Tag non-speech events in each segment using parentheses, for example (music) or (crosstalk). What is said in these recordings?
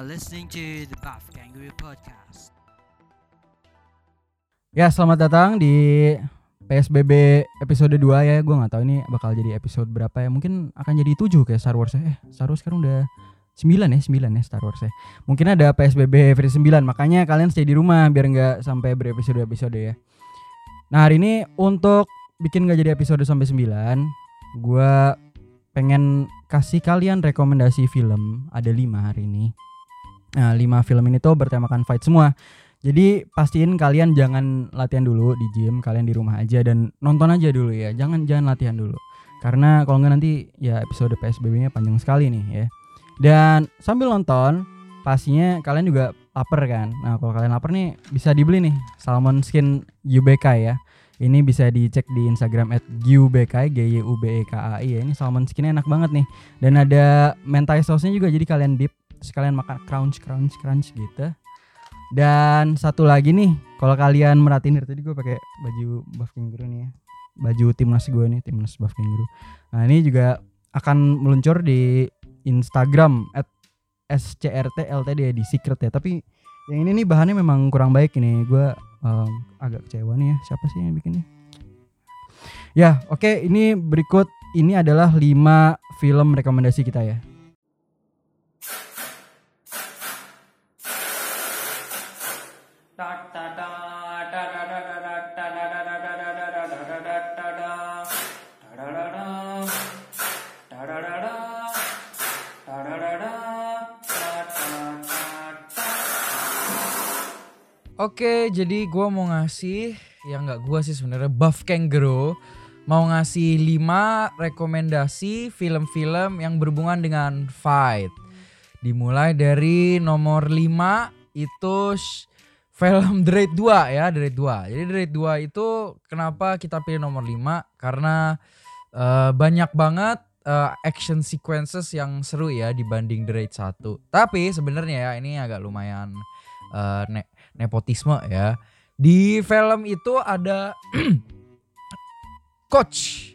Are listening to the Buff Kangaroo Podcast. Ya, selamat datang di PSBB episode 2 ya. Gue nggak tahu ini bakal jadi episode berapa ya. Mungkin akan jadi 7 kayak Star Wars ya. Eh, Star Wars sekarang udah 9 ya, 9 ya Star Wars ya. Mungkin ada PSBB versi 9, makanya kalian stay di rumah biar nggak sampai berepisode-episode ya. Nah, hari ini untuk bikin nggak jadi episode sampai 9, gue pengen kasih kalian rekomendasi film. Ada 5 hari ini. Nah, 5 film ini tuh bertemakan fight semua. Jadi pastiin kalian jangan latihan dulu di gym, kalian di rumah aja dan nonton aja dulu ya. Jangan jangan latihan dulu. Karena kalau nggak nanti ya episode PSBB-nya panjang sekali nih ya. Dan sambil nonton, pastinya kalian juga lapar kan. Nah, kalau kalian lapar nih bisa dibeli nih salmon skin UBK ya. Ini bisa dicek di Instagram at GUBK, G Y U B E K A I ya. Ini salmon skinnya enak banget nih. Dan ada mentai sauce-nya juga jadi kalian dip sekalian makan crunch crunch crunch gitu. Dan satu lagi nih, kalau kalian merhatiin dari tadi gue pakai baju buff kangaroo nih ya. Baju timnas gue nih, timnas buff kangaroo. Nah, ini juga akan meluncur di Instagram at SCRTLTD ya, di secret ya. Tapi yang ini nih bahannya memang kurang baik ini. Gue um, agak kecewa nih ya. Siapa sih yang bikinnya? Ya, oke, ini berikut ini adalah 5 film rekomendasi kita ya. Oke, jadi gua mau ngasih ya nggak gua sih sebenarnya Buff Kangaroo mau ngasih 5 rekomendasi film-film yang berhubungan dengan fight. Dimulai dari nomor 5 itu film The Raid 2 ya, The Raid 2. Jadi The Raid 2 itu kenapa kita pilih nomor 5? Karena eh, banyak banget eh, action sequences yang seru ya dibanding The Raid 1. Tapi sebenarnya ya ini agak lumayan eh, ne- nepotisme ya. Di film itu ada (clears throat) coach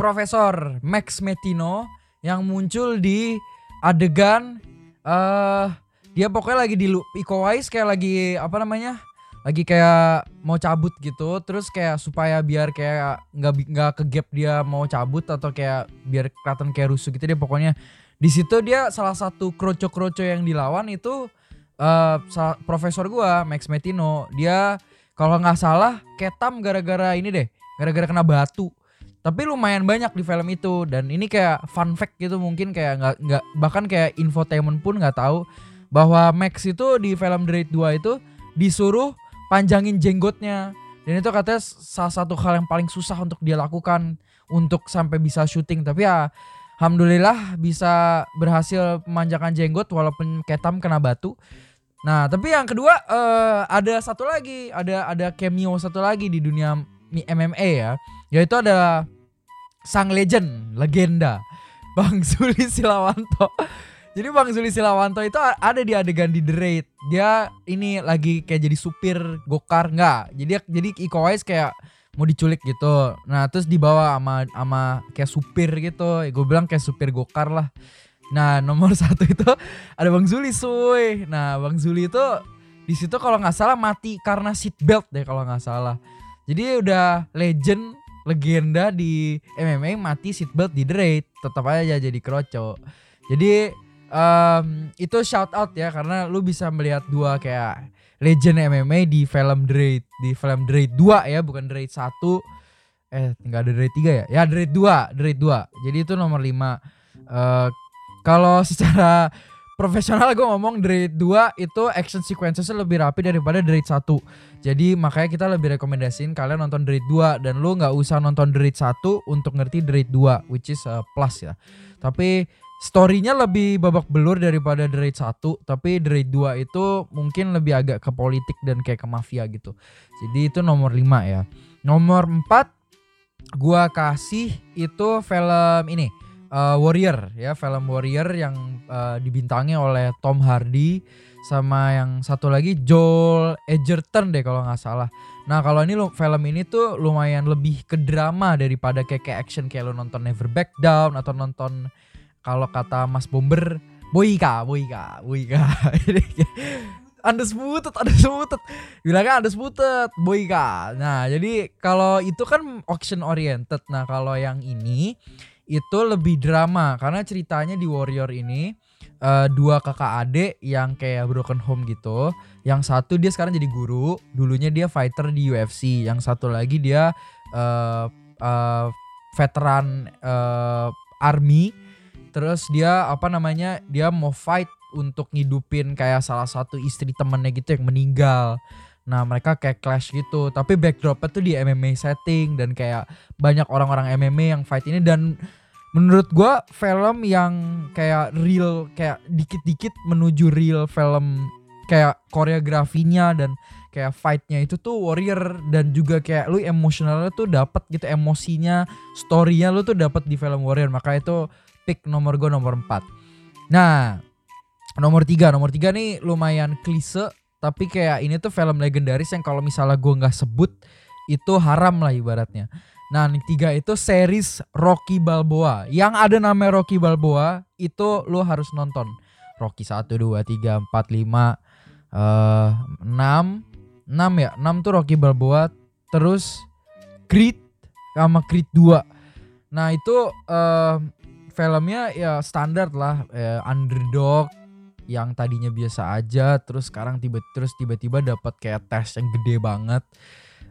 Profesor Max Metino yang muncul di adegan eh dia pokoknya lagi di Iko Uwais kayak lagi apa namanya? lagi kayak mau cabut gitu terus kayak supaya biar kayak nggak nggak ke gap dia mau cabut atau kayak biar kelihatan kayak rusuh gitu dia pokoknya di situ dia salah satu kroco-kroco yang dilawan itu sa- profesor gua Max Metino dia kalau nggak salah ketam gara-gara ini deh gara-gara kena batu. Tapi lumayan banyak di film itu dan ini kayak fun fact gitu mungkin kayak nggak nggak bahkan kayak infotainment pun nggak tahu bahwa Max itu di film The Raid 2 itu disuruh panjangin jenggotnya. Dan itu katanya salah satu hal yang paling susah untuk dia lakukan untuk sampai bisa syuting. Tapi ya alhamdulillah bisa berhasil memanjangkan jenggot walaupun ketam kena batu Nah, tapi yang kedua eh, ada satu lagi, ada ada cameo satu lagi di dunia MMA ya, yaitu ada sang legend, legenda, (laughs) Bang Zuli Silawanto. Jadi Bang Zuli Silawanto itu ada di adegan di The Raid. Dia ini lagi kayak jadi supir gokar enggak. Jadi jadi Iko Uwais kayak mau diculik gitu. Nah, terus dibawa sama sama kayak supir gitu. Gue bilang kayak supir gokar lah. Nah, nomor (laughs) satu itu ada Bang Zuli suy. Nah, Bang Zuli itu di situ kalau nggak salah mati karena seat belt deh kalau nggak salah. Jadi udah legend, legenda di MMA mati seat belt di The Raid. Tetap aja jadi kroco. Jadi em, itu shout out ya karena lu bisa melihat dua kayak legend MMA di film The di film The Raid 2 ya, bukan The Raid 1. Eh, enggak ada The Raid 3 ya? Ya The Raid 2, The Raid 2. Jadi itu nomor 5. Eh kalau secara profesional gue ngomong The Raid 2 itu action sequences lebih rapi daripada The Raid 1 jadi makanya kita lebih rekomendasiin kalian nonton The Raid 2 dan lu nggak usah nonton The Raid 1 untuk ngerti The Raid 2 which is uh, plus ya tapi storynya lebih babak belur daripada The Raid 1 tapi The Raid 2 itu mungkin lebih agak ke politik dan kayak ke mafia gitu jadi itu nomor 5 ya nomor 4 gua kasih itu film ini uh, Warrior ya film Warrior yang uh, dibintangi oleh Tom Hardy sama yang satu lagi Joel Edgerton deh kalau nggak salah. Nah kalau ini film ini tuh lumayan lebih ke drama daripada kayak, kayak action kayak lu nonton Never Back Down atau nonton kalau kata Mas Bomber Boyka, Boyka, Boyka. (laughs) Undisputed, undisputed. Bilangnya undisputed, Boyka. Nah, jadi kalau itu kan action oriented. Nah, kalau yang ini itu lebih drama karena ceritanya di Warrior ini eh, dua kakak adik yang kayak broken home gitu. Yang satu dia sekarang jadi guru, dulunya dia fighter di UFC. Yang satu lagi dia eh eh, veteran eh, army. Terus dia apa namanya? Dia mau fight untuk ngidupin kayak salah satu istri temennya gitu yang meninggal. Nah mereka kayak clash gitu Tapi backdropnya tuh di MMA setting Dan kayak banyak orang-orang MMA yang fight ini Dan menurut gua film yang kayak real Kayak dikit-dikit menuju real film Kayak koreografinya dan kayak fightnya itu tuh warrior Dan juga kayak lu emosionalnya tuh dapet gitu Emosinya, storynya lu tuh dapet di film warrior Maka itu pick nomor gua nomor 4 Nah nomor tiga nomor tiga nih lumayan klise tapi kayak ini tuh film legendaris yang kalau misalnya gue nggak sebut itu haram lah ibaratnya. Nah nih tiga itu series Rocky Balboa. Yang ada nama Rocky Balboa itu lo harus nonton. Rocky 1, 2, 3, 4, 5 eh 6 6 ya? 6 tuh Rocky Balboa terus Creed sama Creed 2 nah itu eh filmnya ya standar lah eh, underdog yang tadinya biasa aja terus sekarang tiba terus tiba-tiba dapat kayak tes yang gede banget.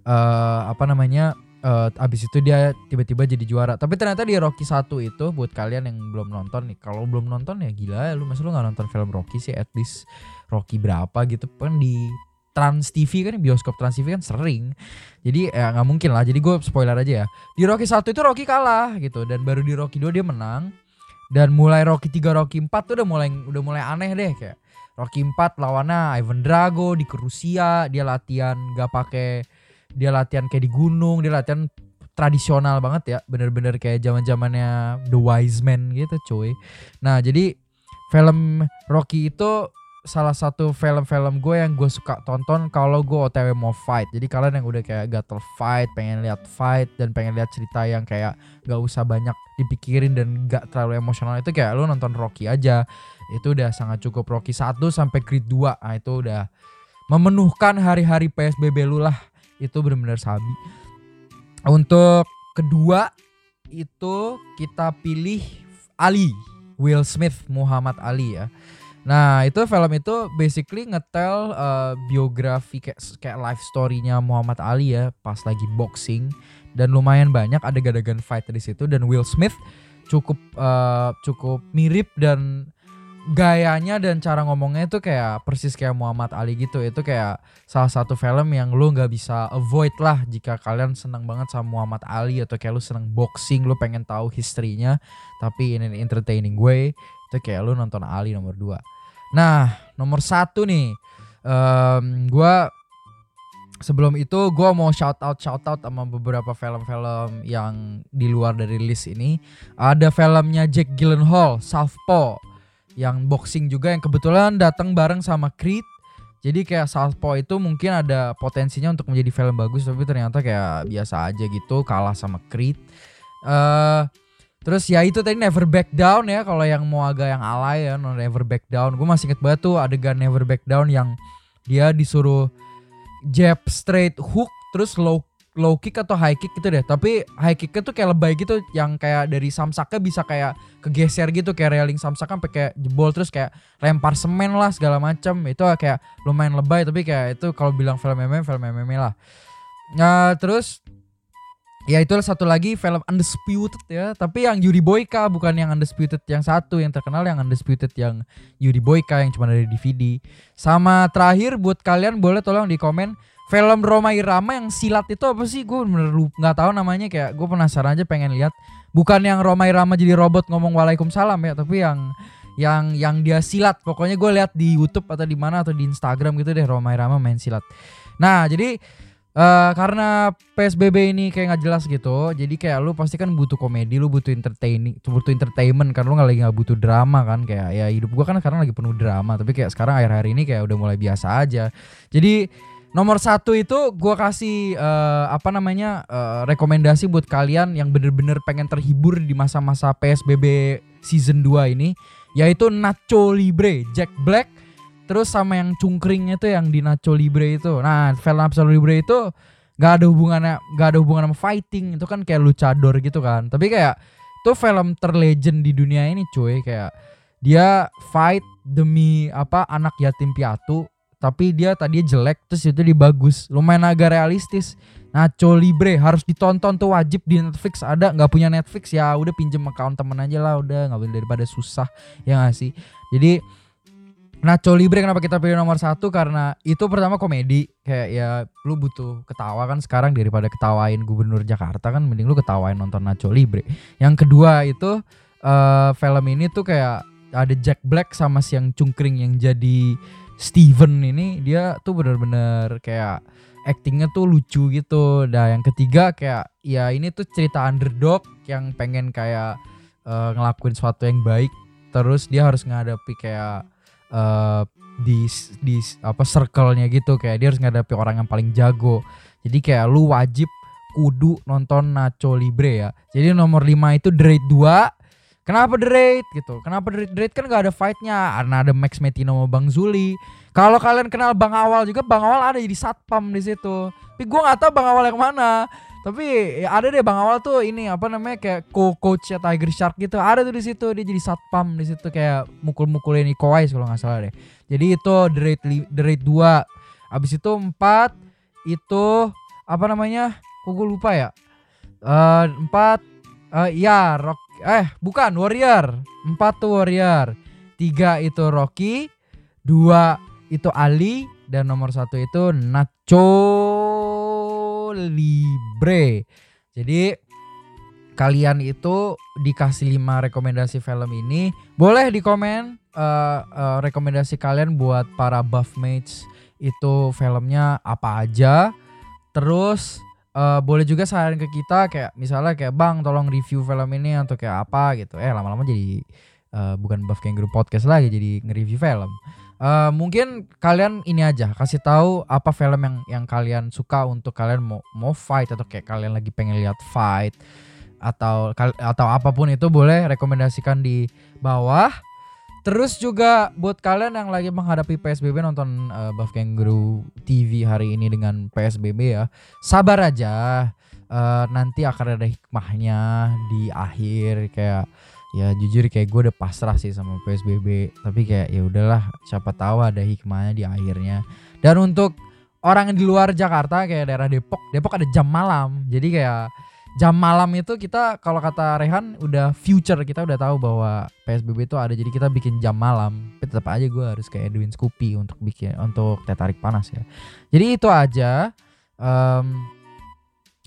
Eh apa namanya eh abis itu dia tiba-tiba jadi juara. Tapi ternyata di Rocky 1 itu buat kalian yang belum nonton nih kalau belum nonton ya gila ya lu masa lu nggak nonton film Rocky sih at least Rocky berapa gitu kan di Trans TV kan bioskop Trans TV kan sering. Jadi ya nggak mungkin lah. Jadi gue spoiler aja ya. Di Rocky 1 itu Rocky kalah gitu. Dan baru di Rocky 2 dia menang. Dan mulai Rocky 3 Rocky 4 tuh udah mulai udah mulai aneh deh kayak. Rocky 4 lawannya Ivan Drago di Rusia. Dia latihan gak pakai dia latihan kayak di gunung. Dia latihan tradisional banget ya. Bener-bener kayak zaman zamannya The Wise Man gitu cuy. Nah jadi film Rocky itu salah satu film-film gue yang gue suka tonton kalau gue otw mau fight. Jadi kalian yang udah kayak gatel fight pengen lihat fight dan pengen lihat cerita yang kayak gak usah banyak dipikirin dan gak terlalu emosional itu kayak lu nonton Rocky aja. Itu udah sangat cukup Rocky 1 sampai Creed 2 nah itu udah memenuhkan hari-hari PSBB lu lah. Itu benar-benar sabi. Untuk kedua itu kita pilih Ali Will Smith Muhammad Ali ya Nah itu film itu basically ngetel uh, biografi kayak kayak life story-nya Muhammad Ali ya pas lagi boxing. Dan lumayan banyak adegan-adegan fight di situ. Dan Will Smith cukup uh, cukup mirip dan gayanya dan cara ngomongnya itu kayak persis kayak Muhammad Ali gitu. Itu kayak salah satu film yang lu nggak bisa avoid lah jika kalian senang banget sama Muhammad Ali atau kayak lu senang boxing lu pengen tahu historinya tapi in an entertaining way itu kayak lu nonton Ali nomor 2 Nah, nomor satu nih, em gue sebelum itu gue mau shout out shout out sama beberapa film-film yang di luar dari list ini. Ada filmnya Jack Gyllenhaal, Southpaw, yang boxing juga yang kebetulan datang bareng sama Creed. Jadi kayak Southpaw itu mungkin ada potensinya untuk menjadi film bagus, tapi ternyata kayak biasa aja gitu, kalah sama Creed. eh Terus ya itu tadi Never Back Down ya kalau yang mau agak yang alay ya Never Back Down. Gue masih inget banget tuh adegan Never Back Down yang dia disuruh jab straight hook terus low low kick atau high kick gitu deh. Tapi high kicknya tuh kayak lebay gitu yang kayak dari samsaknya bisa kayak kegeser gitu kayak railing samsak sampai kayak jebol terus kayak lempar semen lah segala macam. Itu kayak lumayan lebay tapi kayak itu kalau bilang film MMA film MMA lah. Nah, terus Ya itu satu lagi film Undisputed ya Tapi yang Yuri Boyka bukan yang Undisputed yang satu Yang terkenal yang Undisputed yang Yuri Boyka yang cuma dari DVD Sama terakhir buat kalian boleh tolong di komen Film Roma Irama yang silat itu apa sih? Gue bener nggak tahu namanya kayak gue penasaran aja pengen lihat. Bukan yang Roma Irama jadi robot ngomong waalaikumsalam ya, tapi yang yang yang dia silat. Pokoknya gue lihat di YouTube atau di mana atau di Instagram gitu deh Roma Irama main silat. Nah jadi eh karena PSBB ini kayak nggak jelas gitu, jadi kayak lu pasti kan butuh komedi, lu butuh entertaining, butuh entertainment kan lu nggak lagi nggak butuh drama kan kayak ya hidup gua kan sekarang lagi penuh drama, tapi kayak sekarang akhir-akhir ini kayak udah mulai biasa aja. Jadi Nomor satu itu gua kasih eh, apa namanya eh, rekomendasi buat kalian yang bener-bener pengen terhibur di masa-masa PSBB season 2 ini yaitu Nacho Libre Jack Black terus sama yang cungkring itu yang di Nacho Libre itu. Nah, film Nacho Libre itu gak ada hubungannya gak ada hubungan sama fighting itu kan kayak luchador gitu kan. Tapi kayak itu film terlegend di dunia ini cuy kayak dia fight demi apa anak yatim piatu tapi dia tadi jelek terus itu dia bagus. Lumayan agak realistis. Nacho Libre harus ditonton tuh wajib di Netflix. Ada nggak punya Netflix ya udah pinjem account temen aja lah udah. Nggak boleh daripada susah ya gak sih? Jadi Nacho Libre kenapa kita pilih nomor satu? Karena itu pertama komedi. Kayak ya lu butuh ketawa kan sekarang daripada ketawain gubernur Jakarta kan mending lu ketawain nonton Nacho Libre. Yang kedua itu eh film ini tuh kayak ada Jack Black sama si yang cungkring yang jadi Steven ini dia tuh bener-bener kayak actingnya tuh lucu gitu. Nah yang ketiga kayak ya ini tuh cerita underdog yang pengen kayak eh, ngelakuin sesuatu yang baik. Terus dia harus ngadapi kayak eh di di apa circle-nya gitu kayak dia harus ngadapi orang yang paling jago. Jadi kayak lu wajib kudu nonton Nacho Libre ya. Jadi nomor 5 itu The Raid 2 Kenapa The Raid gitu? Kenapa The Raid? The Raid kan gak ada fightnya Karena ada Max Metino sama Bang Zuli Kalau kalian kenal Bang Awal juga Bang Awal ada jadi satpam di situ Tapi gue gak tahu Bang Awal yang mana Tapi ya ada deh Bang Awal tuh ini apa namanya kayak co-coach ya Tiger Shark gitu Ada tuh di situ dia jadi satpam di situ kayak mukul-mukulin Iko Uwais kalau nggak salah deh Jadi itu The Raid, The Raid 2 Abis itu 4 itu apa namanya? Kok gue lupa ya? Eh empat eh ya Rock eh bukan Warrior. Empat tuh Warrior. Tiga itu Rocky, dua itu Ali dan nomor satu itu Nacho Libre. Jadi kalian itu dikasih 5 rekomendasi film ini, boleh di komen eh, eh, rekomendasi kalian buat para buff mates itu filmnya apa aja. Terus eh, boleh juga saran ke kita kayak misalnya kayak Bang tolong review film ini atau kayak apa gitu. Eh lama-lama jadi eh, bukan Buff Kangaroo Podcast lagi jadi nge-review film. Eh, mungkin kalian ini aja kasih tahu apa film yang yang kalian suka untuk kalian mau mau fight atau kayak kalian lagi pengen lihat fight atau atau apa pun itu boleh rekomendasikan di bawah. Terus juga buat kalian yang lagi menghadapi PSBB nonton eh, Buff Kangaroo TV hari ini dengan PSBB ya, sabar aja. Eh, nanti akan ada hikmahnya di akhir. Kayak ya jujur kayak gue udah pasrah sih sama PSBB tapi kayak ya udahlah siapa tahu ada hikmahnya di akhirnya. Dan untuk orang di luar Jakarta kayak daerah Depok Depok ada jam malam. Jadi kayak jam malam itu kita kalau kata Rehan udah future. Kita udah tahu bahwa PSBB itu ada. Jadi kita bikin jam malam. Tapi tetap aja gue harus kayak Edwin Scoopy untuk bikin untuk tarik panas ya. Jadi itu aja. Em,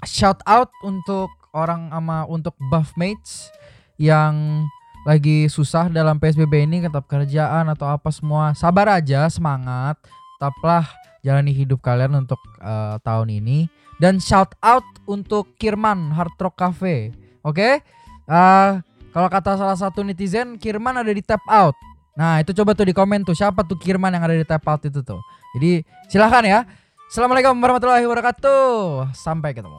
shout out untuk orang ama untuk buff mates yang lagi susah dalam PSBB ini tetap kerjaan atau apa semua. Sabar aja semangat. Tetaplah jalani hidup kalian untuk eh, tahun ini. Dan shout out untuk Kirman Hard Rock Cafe. Oke? Eh, kalau kata salah satu netizen Kirman ada di tap out. Nah itu coba tuh di komen tuh siapa tuh Kirman yang ada di tap out itu tuh? Jadi silahkan ya. Assalamualaikum warahmatullahi wabarakatuh. Sampai ketemu